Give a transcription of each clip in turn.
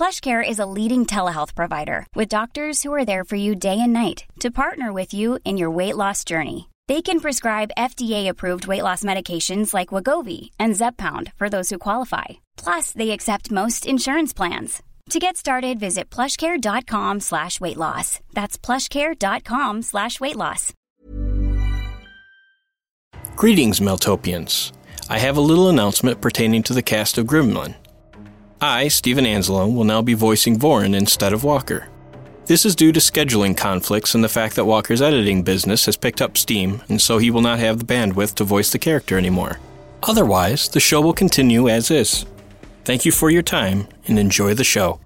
PlushCare is a leading telehealth provider with doctors who are there for you day and night to partner with you in your weight loss journey. They can prescribe FDA-approved weight loss medications like Wegovy and Zepbound for those who qualify. Plus, they accept most insurance plans. To get started, visit plushcare.com slash weight loss. That's plushcare.com slash weight loss. Greetings, Maeltopians. I have a little announcement pertaining to the cast of Gremlin. I, Stephen Anzalone, will now be voicing Vorin instead of Walker. This is due to scheduling conflicts and the fact that Walker's editing business has picked up steam, and so he will not have the bandwidth to voice the character anymore. Otherwise, the show will continue as is. Thank you for your time and enjoy the show.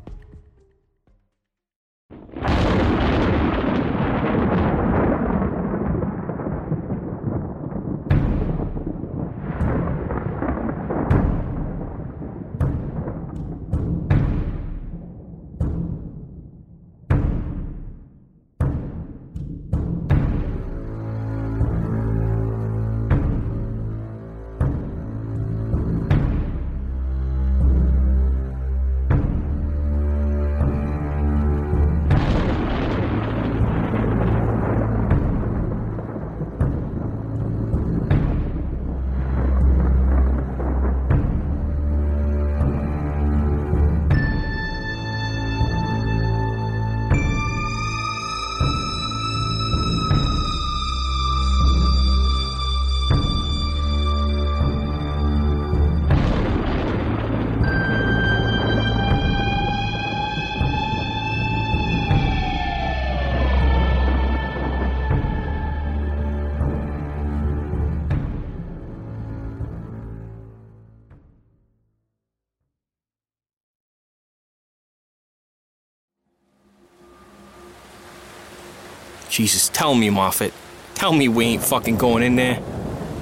Jesus, tell me, Moffat. Tell me we ain't fucking going in there.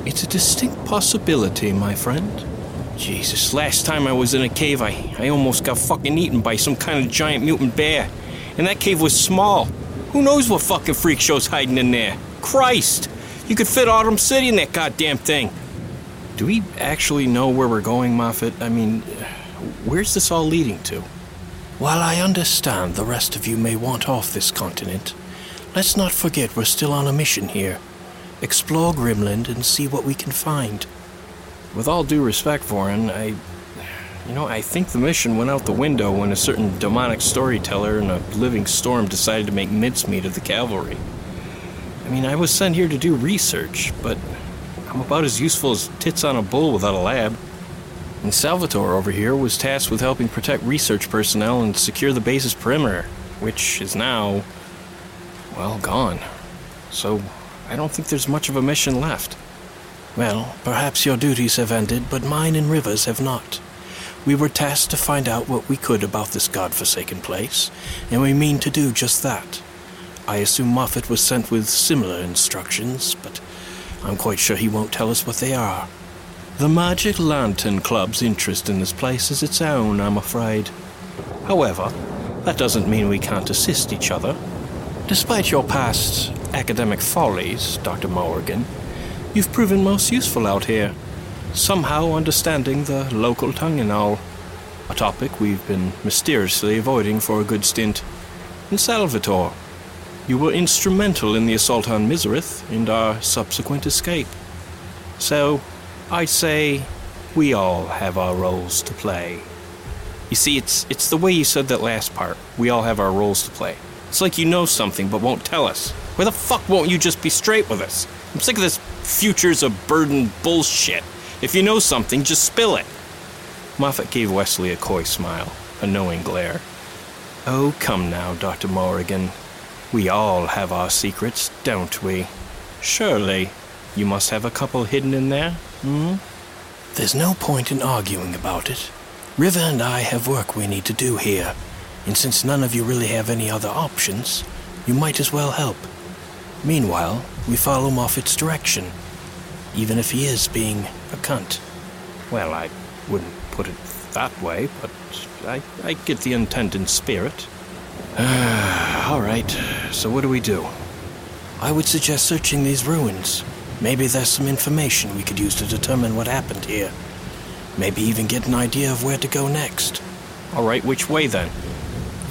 It's a distinct possibility, my friend. Jesus, last time I was in a cave, I, I almost got fucking eaten by some kind of giant mutant bear. And that cave was small. Who knows what fucking freak show's hiding in there? Christ! You could fit Autumn City in that goddamn thing. Do we actually know where we're going, Moffat? I mean, where's this all leading to? While I understand the rest of you may want off this continent, let's not forget we're still on a mission here. Explore Grimland and see what we can find. With all due respect, Vorin, I. You know, I think the mission went out the window when a certain demonic storyteller in a living storm decided to make mincemeat of the cavalry. I mean, I was sent here to do research, but I'm about as useful as tits on a bull without a lab. And Salvatore over here was tasked with helping protect research personnel and secure the base's perimeter, which is now, well, gone. So, I don't think there's much of a mission left. Well, perhaps your duties have ended, but mine and Riva's have not. We were tasked to find out what we could about this godforsaken place, and we mean to do just that. I assume Moffat was sent with similar instructions, but I'm quite sure he won't tell us what they are. The Magic Lantern Club's interest in this place is its own, I'm afraid. However, that doesn't mean we can't assist each other. Despite your past academic follies, Dr. Morgan, you've proven most useful out here, somehow understanding the local tongue and all, a topic we've been mysteriously avoiding for a good stint. In Salvatore, you were instrumental in the assault on Miserith and our subsequent escape. So, I'd say we all have our roles to play. You see, it's it's the way you said that last part. We all have our roles to play. It's like you know something but won't tell us. Why the fuck won't you just be straight with us? I'm sick of this futures of burden bullshit. If you know something, just spill it. Moffat gave Wesley a coy smile, a knowing glare. Oh, come now, Dr. Morrigan. We all have our secrets, don't we? Surely, you must have a couple hidden in there, hmm? There's no point in arguing about it. Riva and I have work we need to do here, and since none of you really have any other options, you might as well help. Meanwhile, we follow Moffat's direction, even if he is being a cunt. Well, I wouldn't put it that way, but I, I get the intent and spirit. All right, so what do we do? I would suggest searching these ruins. Maybe there's some information we could use to determine what happened here. Maybe even get an idea of where to go next. All right, which way then?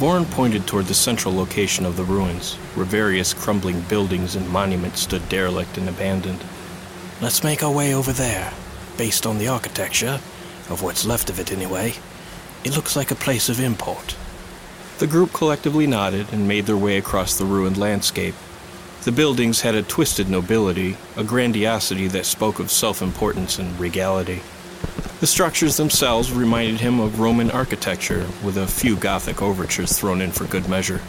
Vorin pointed toward the central location of the ruins, where various crumbling buildings and monuments stood derelict and abandoned. Let's make our way over there. Based on the architecture, of what's left of it anyway, it looks like a place of import. The group collectively nodded and made their way across the ruined landscape. The buildings had a twisted nobility, a grandiosity that spoke of self importance and regality. The structures themselves reminded him of Roman architecture, with a few Gothic overtures thrown in for good measure.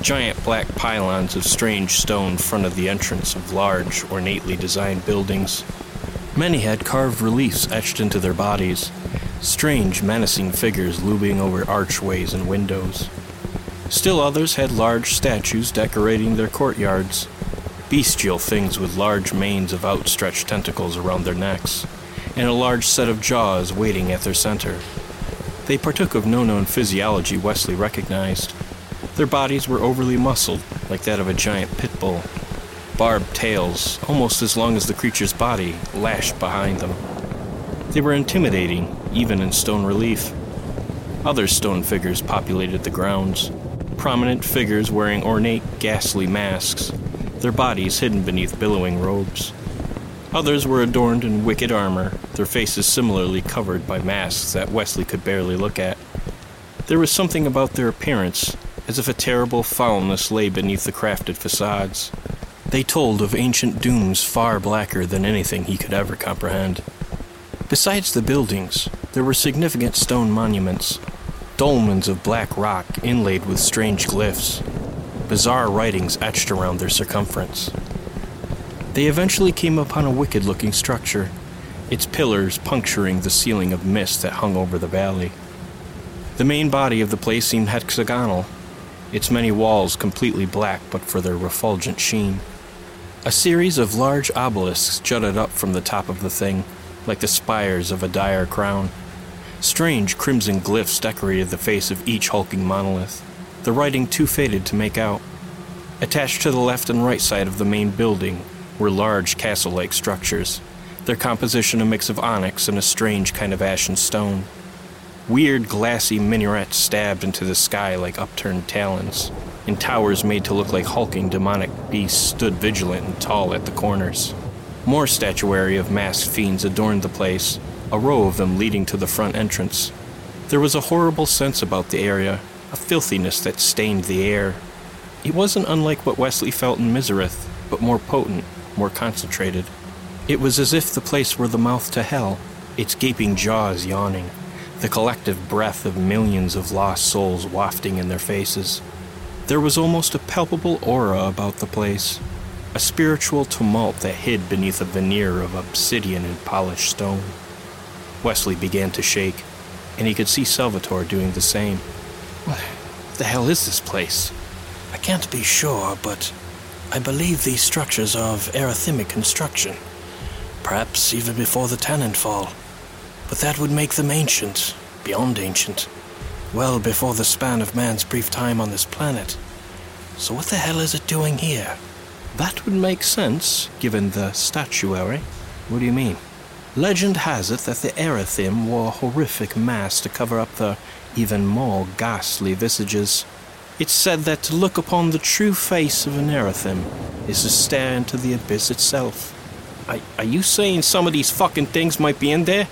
Giant black pylons of strange stone fronted the entrance of large, ornately designed buildings. Many had carved reliefs etched into their bodies, strange, menacing figures looming over archways and windows. Still others had large statues decorating their courtyards, bestial things with large manes of outstretched tentacles around their necks, and a large set of jaws waiting at their center. They partook of no known physiology Wesley recognized. Their bodies were overly muscled, like that of a giant pit bull. Barbed tails, almost as long as the creature's body, lashed behind them. They were intimidating, even in stone relief. Other stone figures populated the grounds, prominent figures wearing ornate, ghastly masks, their bodies hidden beneath billowing robes. Others were adorned in wicked armor, their faces similarly covered by masks that Wesley could barely look at. There was something about their appearance, as if a terrible foulness lay beneath the crafted facades. They told of ancient dooms far blacker than anything he could ever comprehend. Besides the buildings, there were significant stone monuments, dolmens of black rock inlaid with strange glyphs, bizarre writings etched around their circumference. They eventually came upon a wicked looking structure, its pillars puncturing the ceiling of mist that hung over the valley. The main body of the place seemed hexagonal, its many walls completely black but for their refulgent sheen. A series of large obelisks jutted up from the top of the thing, like the spires of a dire crown. Strange crimson glyphs decorated the face of each hulking monolith, the writing too faded to make out. Attached to the left and right side of the main building were large castle like structures, their composition a mix of onyx and a strange kind of ashen stone. Weird, glassy minarets stabbed into the sky like upturned talons, and towers made to look like hulking demonic beasts stood vigilant and tall at the corners. More statuary of masked fiends adorned the place, a row of them leading to the front entrance. There was a horrible sense about the area, a filthiness that stained the air. It wasn't unlike what Wesley felt in Misereth, but more potent, more concentrated. It was as if the place were the mouth to hell, its gaping jaws yawning, the collective breath of millions of lost souls wafting in their faces. There was almost a palpable aura about the place, a spiritual tumult that hid beneath a veneer of obsidian and polished stone. Wesley began to shake, and he could see Salvatore doing the same. What the hell is this place? I can't be sure, but I believe these structures are of Erythemic construction. Perhaps even before the Tannenfall. But that would make them ancient, beyond ancient. Well before the span of man's brief time on this planet. So what the hell is it doing here? That would make sense, given the statuary. What do you mean? Legend has it that the Erythim wore horrific mask to cover up their even more ghastly visages. It's said that to look upon the true face of an Erythim is to stare into the abyss itself. Are, are you saying some of these fucking things might be in there?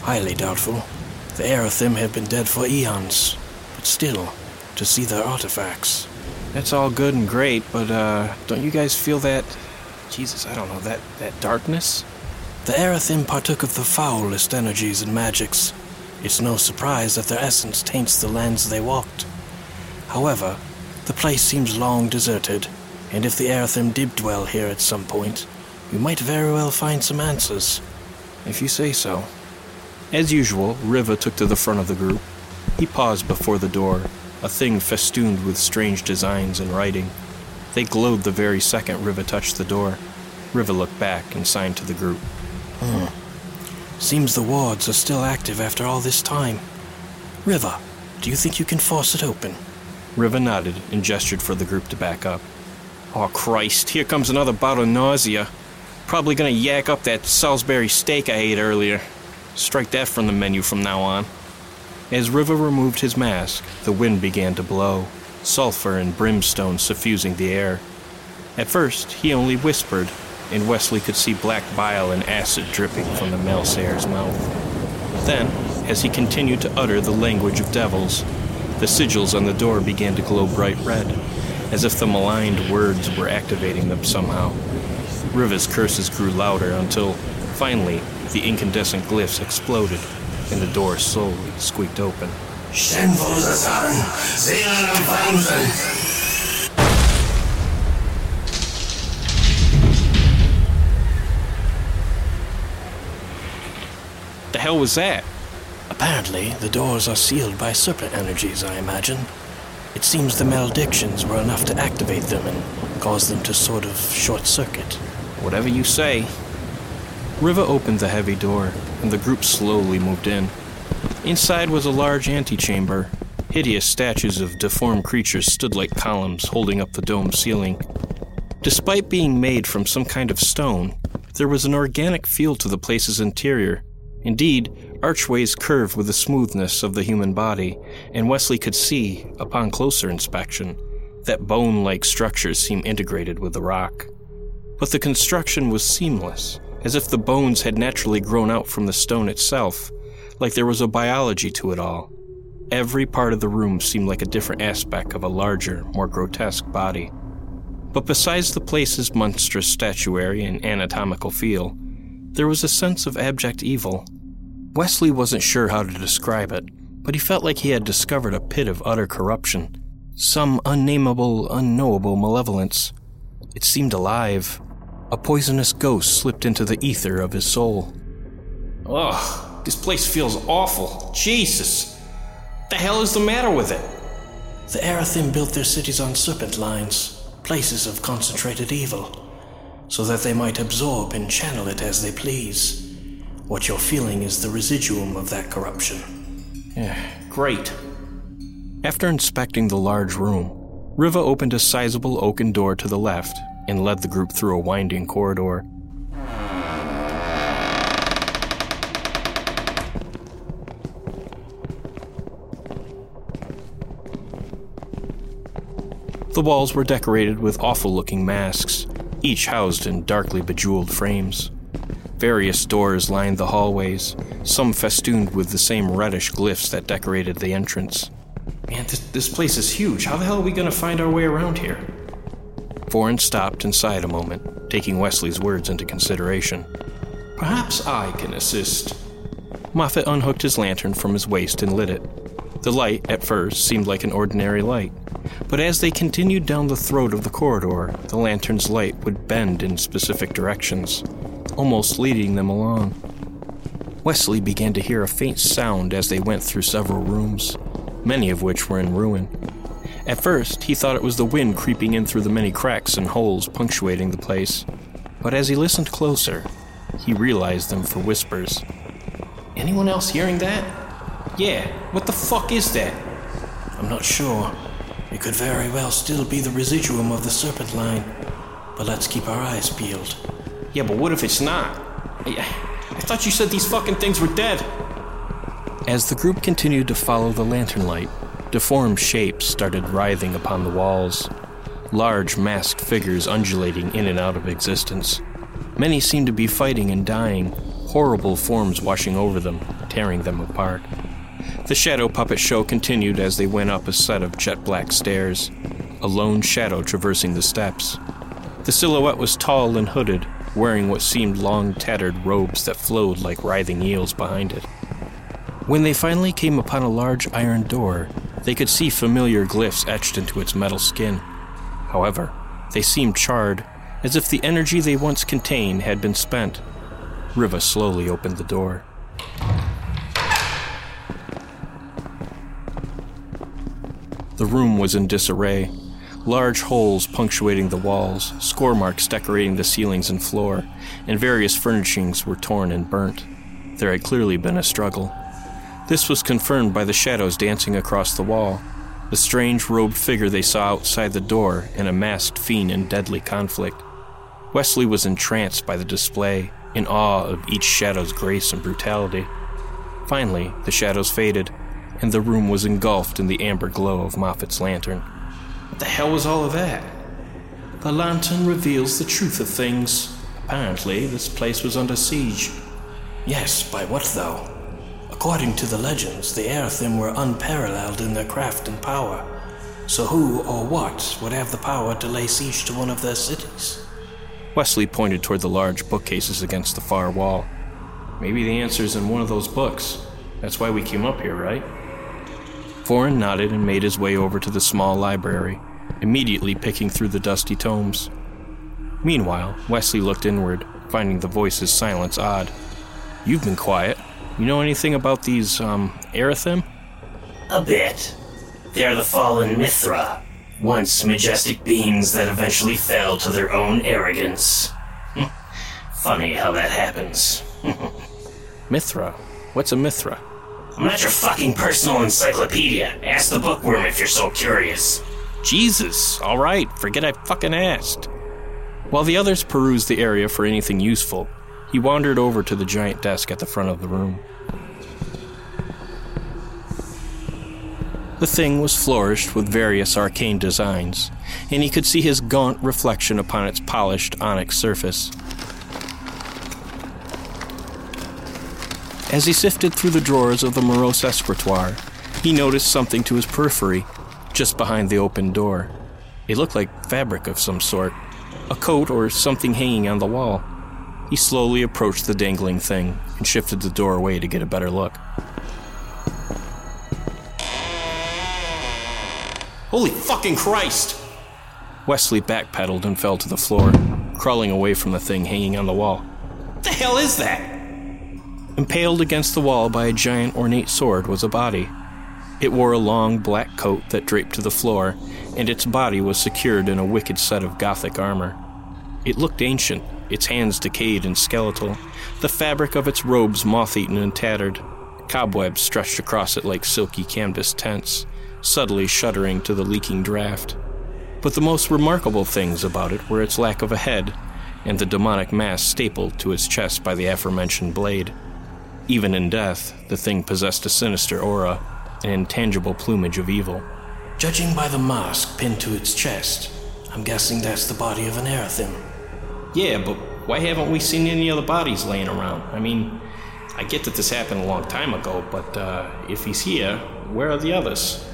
Highly doubtful. The Erythim have been dead for eons, but still, to see their artifacts. That's all good and great, but uh, don't you guys feel that? Jesus, I don't know that that darkness. The Erythim partook of the foulest energies and magics. It's no surprise that their essence taints the lands they walked. However, the place seems long deserted, and if the Erythim did dwell here at some point, we might very well find some answers. If you say so. As usual, Riva took to the front of the group. He paused before the door, a thing festooned with strange designs and writing. They glowed the very second Riva touched the door. Riva looked back and signed to the group. Hmm. Seems the wards are still active after all this time. Riva, do you think you can force it open? Riva nodded and gestured for the group to back up. Oh, Christ, here comes another bout of nausea. Probably gonna yak up that Salisbury steak I ate earlier. Strike that from the menu from now on. As Riva removed his mask, the wind began to blow, sulfur and brimstone suffusing the air. At first, he only whispered, and Wesley could see black bile and acid dripping from the Malsair's mouth. Then, as he continued to utter the language of devils, the sigils on the door began to glow bright red, as if the maligned words were activating them somehow. Riva's curses grew louder until, finally, the incandescent glyphs exploded and the door slowly squeaked open. The hell was that? Apparently, the doors are sealed by serpent energies, I imagine. It seems the maledictions were enough to activate them and cause them to sort of short circuit. Whatever you say. Riva opened the heavy door, and the group slowly moved in. Inside was a large antechamber. Hideous statues of deformed creatures stood like columns holding up the dome ceiling. Despite being made from some kind of stone, there was an organic feel to the place's interior. Indeed, archways curved with the smoothness of the human body, and Wesley could see, upon closer inspection, that bone like structures seemed integrated with the rock. But the construction was seamless, as if the bones had naturally grown out from the stone itself, like there was a biology to it all. Every part of the room seemed like a different aspect of a larger, more grotesque body. But besides the place's monstrous statuary and anatomical feel, there was a sense of abject evil. Wesley wasn't sure how to describe it, but he felt like he had discovered a pit of utter corruption, some unnameable, unknowable malevolence. It seemed alive. A poisonous ghost slipped into the ether of his soul. Ugh, this place feels awful. Jesus. What the hell is the matter with it? The Arathim built their cities on serpent lines, places of concentrated evil, so that they might absorb and channel it as they please. What you're feeling is the residuum of that corruption. Yeah, great. After inspecting the large room, Riva opened a sizable oaken door to the left and led the group through a winding corridor. The walls were decorated with awful looking masks, each housed in darkly bejeweled frames. Various doors lined the hallways, some festooned with the same reddish glyphs that decorated the entrance. Man, this, this place is huge. How the hell are we going to find our way around here? Vorin stopped and sighed a moment, taking Wesley's words into consideration. Perhaps I can assist. Moffat unhooked his lantern from his waist and lit it. The light, at first, seemed like an ordinary light, but as they continued down the throat of the corridor, the lantern's light would bend in specific directions, almost leading them along. Wesley began to hear a faint sound as they went through several rooms, many of which were in ruin. At first, he thought it was the wind creeping in through the many cracks and holes punctuating the place, but as he listened closer, he realized them for whispers. Anyone else hearing that? Yeah, what the fuck is that? I'm not sure. It could very well still be the residuum of the serpent line, but let's keep our eyes peeled. Yeah, but what if it's not? I, I thought you said these fucking things were dead. As the group continued to follow the lantern light, deformed shapes started writhing upon the walls, large masked figures undulating in and out of existence. Many seemed to be fighting and dying, horrible forms washing over them, tearing them apart. The shadow puppet show continued as they went up a set of jet black stairs, a lone shadow traversing the steps. The silhouette was tall and hooded, wearing what seemed long tattered robes that flowed like writhing eels behind it. When they finally came upon a large iron door, they could see familiar glyphs etched into its metal skin. However, they seemed charred, as if the energy they once contained had been spent. Riva slowly opened the door. The room was in disarray. Large holes punctuating the walls, score marks decorating the ceilings and floor, and various furnishings were torn and burnt. There had clearly been a struggle. This was confirmed by the shadows dancing across the wall, the strange robed figure they saw outside the door, and a masked fiend in deadly conflict. Wesley was entranced by the display, in awe of each shadow's grace and brutality. Finally, the shadows faded, and the room was engulfed in the amber glow of Moffat's lantern. What the hell was all of that? The lantern reveals the truth of things. Apparently, this place was under siege. Yes, by what though? According to the legends, the Arathim were unparalleled in their craft and power. So who or what would have the power to lay siege to one of their cities? Wesley pointed toward the large bookcases against the far wall. Maybe the answer's in one of those books. That's why we came up here, right? Vorin nodded and made his way over to the small library, immediately picking through the dusty tomes. Meanwhile, Wesley looked inward, finding the voice's silence odd. You've been quiet. You know anything about these, um, Arathim? A bit. They're the fallen Mithra, once majestic beings that eventually fell to their own arrogance. Funny how that happens. Mithra? What's a Mithra? I'm not your fucking personal encyclopedia. Ask the bookworm if you're so curious. Jesus, alright, forget I fucking asked. While the others perused the area for anything useful, he wandered over to the giant desk at the front of the room. The thing was flourished with various arcane designs, and he could see his gaunt reflection upon its polished onyx surface. As he sifted through the drawers of the morose escritoire, he noticed something to his periphery, just behind the open door. It looked like fabric of some sort, a coat or something hanging on the wall. He slowly approached the dangling thing and shifted the door away to get a better look. Holy fucking Christ! Wesley backpedaled and fell to the floor, crawling away from the thing hanging on the wall. What the hell is that? Impaled against the wall by a giant ornate sword was a body. It wore a long black coat that draped to the floor, and its body was secured in a wicked set of Gothic armor. It looked ancient, its hands decayed and skeletal, the fabric of its robes moth eaten and tattered. Cobwebs stretched across it like silky canvas tents, subtly shuddering to the leaking draft. But the most remarkable things about it were its lack of a head and the demonic mask stapled to its chest by the aforementioned blade. Even in death, the thing possessed a sinister aura, an intangible plumage of evil. Judging by the mask pinned to its chest, I'm guessing that's the body of an Erythim. Yeah, but why haven't we seen any other bodies laying around? I mean, I get that this happened a long time ago, but uh, if he's here, where are the others?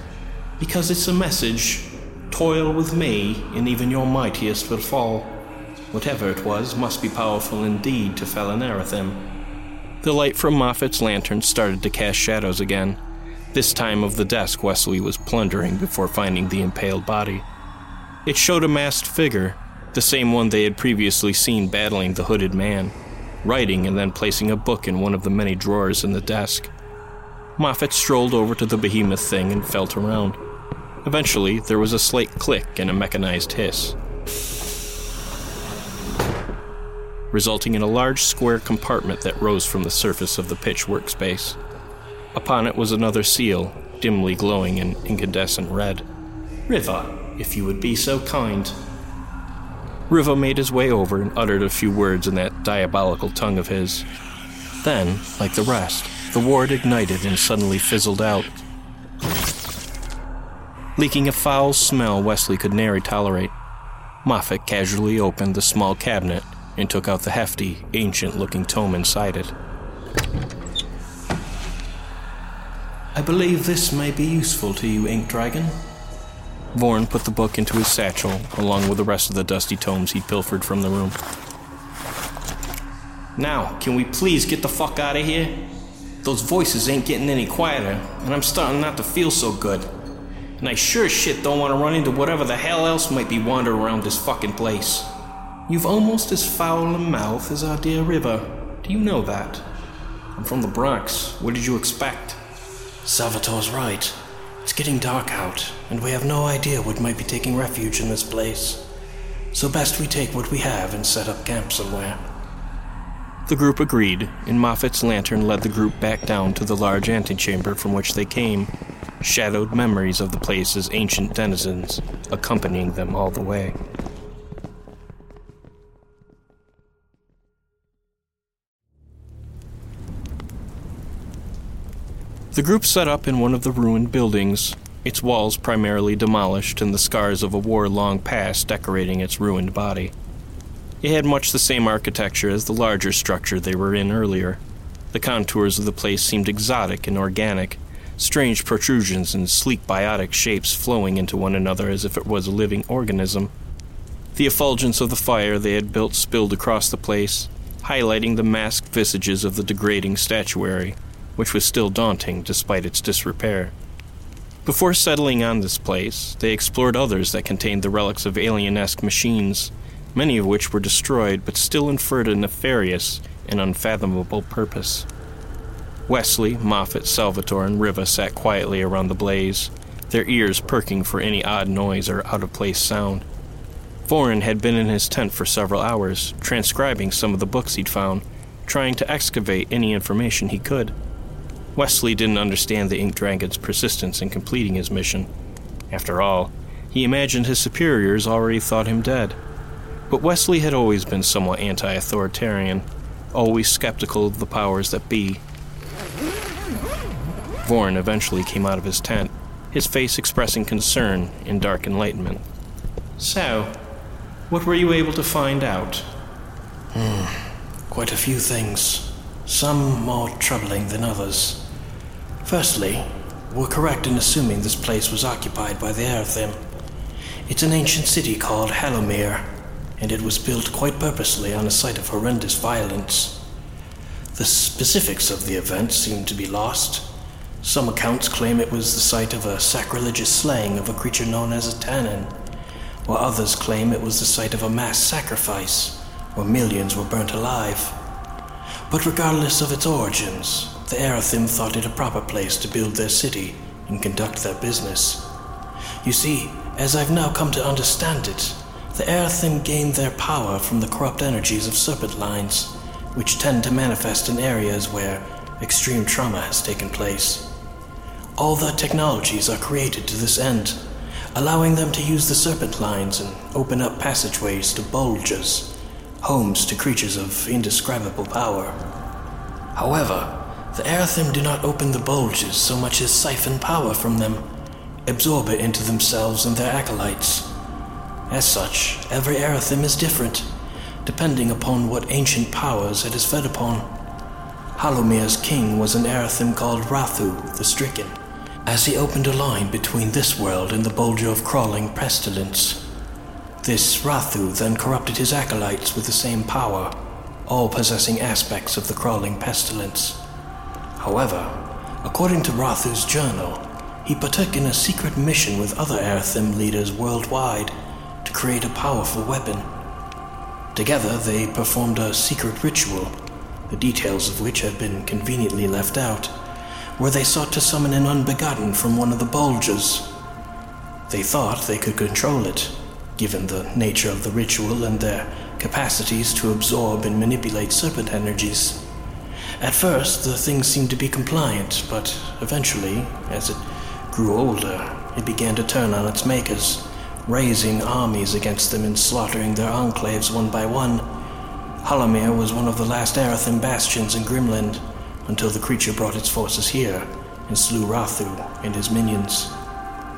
Because it's a message toil with me, and even your mightiest will fall. Whatever it was must be powerful indeed to fell an Erythim. The light from Moffat's lantern started to cast shadows again, this time of the desk Wesley was plundering before finding the impaled body. It showed a masked figure, the same one they had previously seen battling the hooded man, writing and then placing a book in one of the many drawers in the desk. Moffat strolled over to the behemoth thing and felt around. Eventually, there was a slight click and a mechanized hiss, resulting in a large square compartment that rose from the surface of the pitch workspace. Upon it was another seal, dimly glowing in incandescent red. Riva, if you would be so kind. Riva made his way over and uttered a few words in that diabolical tongue of his. Then, like the rest, the ward ignited and suddenly fizzled out. Leaking a foul smell Wesley could nary tolerate, Moffat casually opened the small cabinet and took out the hefty, ancient looking tome inside it. I believe this may be useful to you, Ink Dragon. Vorin put the book into his satchel, along with the rest of the dusty tomes he'd pilfered from the room. Now, can we please get the fuck out of here? Those voices ain't getting any quieter, and I'm starting not to feel so good. And I sure shit don't want to run into whatever the hell else might be wandering around this fucking place. You've almost as foul a mouth as our dear Riva. Do you know that? I'm from the Bronx. What did you expect? Salvatore's right. It's getting dark out, and we have no idea what might be taking refuge in this place. So best we take what we have and set up camp somewhere. The group agreed, and Moffat's lantern led the group back down to the large antechamber from which they came, shadowed memories of the place's ancient denizens accompanying them all the way. The group set up in one of the ruined buildings, its walls primarily demolished and the scars of a war long past decorating its ruined body. It had much the same architecture as the larger structure they were in earlier. The contours of the place seemed exotic and organic, strange protrusions and sleek biotic shapes flowing into one another as if it was a living organism. The effulgence of the fire they had built spilled across the place, highlighting the masked visages of the degrading statuary which was still daunting despite its disrepair. Before settling on this place, they explored others that contained the relics of alienesque machines, many of which were destroyed but still inferred a nefarious and unfathomable purpose. Wesley, Moffat, Salvatore, and Riva sat quietly around the blaze, their ears perking for any odd noise or out of place sound. Vorin had been in his tent for several hours, transcribing some of the books he'd found, trying to excavate any information he could. Wesley didn't understand the Ink Dragon's persistence in completing his mission. After all, he imagined his superiors already thought him dead. But Wesley had always been somewhat anti authoritarian, always skeptical of the powers that be. Vorin eventually came out of his tent, his face expressing concern in dark enlightenment. So, what were you able to find out? Hmm, quite a few things, some more troubling than others. Firstly, we're correct in assuming this place was occupied by the Erythim. It's an ancient city called Hallowmere, and it was built quite purposely on a site of horrendous violence. The specifics of the event seem to be lost. Some accounts claim it was the site of a sacrilegious slaying of a creature known as a Tannin, while others claim it was the site of a mass sacrifice, where millions were burnt alive. But regardless of its origins, the Erythim thought it a proper place to build their city and conduct their business. You see, as I've now come to understand it, the Erythim gained their power from the corrupt energies of serpent lines, which tend to manifest in areas where extreme trauma has taken place. All their technologies are created to this end, allowing them to use the serpent lines and open up passageways to bulges, homes to creatures of indescribable power. However, the Erythim do not open the bulges so much as siphon power from them, absorb it into themselves and their acolytes. As such, every Erythim is different, depending upon what ancient powers it is fed upon. Hallowmere's king was an Erythim called Rathu the Stricken, as he opened a line between this world and the bulge of crawling pestilence. This Rathu then corrupted his acolytes with the same power, all possessing aspects of the crawling pestilence. However, according to Rathu's journal, he partook in a secret mission with other Erythim leaders worldwide to create a powerful weapon. Together, they performed a secret ritual, the details of which have been conveniently left out, where they sought to summon an unbegotten from one of the bulges. They thought they could control it, given the nature of the ritual and their capacities to absorb and manipulate serpent energies. At first, the thing seemed to be compliant, but eventually, as it grew older, it began to turn on its makers raising armies against them and slaughtering their enclaves one by one. Hallowmere was one of the last Erythim bastions in Grimland, until the creature brought its forces here and slew Rathu and his minions.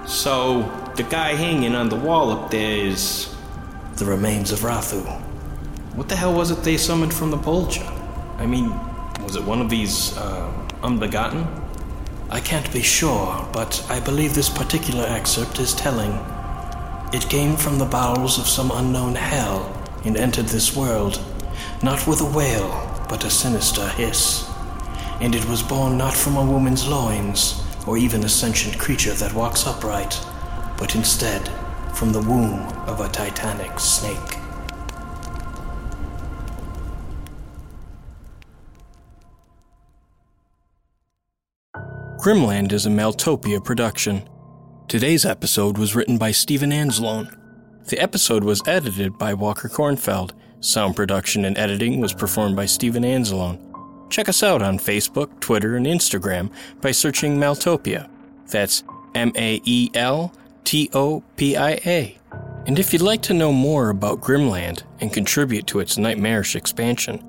So, the guy hanging on the wall up there is. The remains of Rathu. What the hell was it they summoned from the Bolgia? I mean, was it one of these, uh, unbegotten? I can't be sure, but I believe this particular excerpt is telling. It came from the bowels of some unknown hell and entered this world, not with a wail, but a sinister hiss. And it was born not from a woman's loins, or even a sentient creature that walks upright, but instead from the womb of a titanic snake. Grimland is a Maeltopia production. Today's episode was written by Stephen Anzalone. The episode was edited by Walker Kornfeld. Sound production and editing was performed by Stephen Anzalone. Check us out on Facebook, Twitter, and Instagram by searching Maeltopia. That's M A E L T O P I A. And if you'd like to know more about Grimland and contribute to its nightmarish expansion,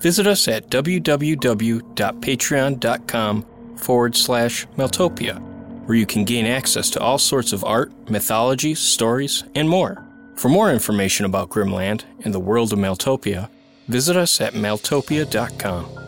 visit us at www.patreon.com forward slash Maeltopia, where you can gain access to all sorts of art, mythology, stories, and more. For more information about Grimland and the world of Maeltopia, visit us at maeltopia.com.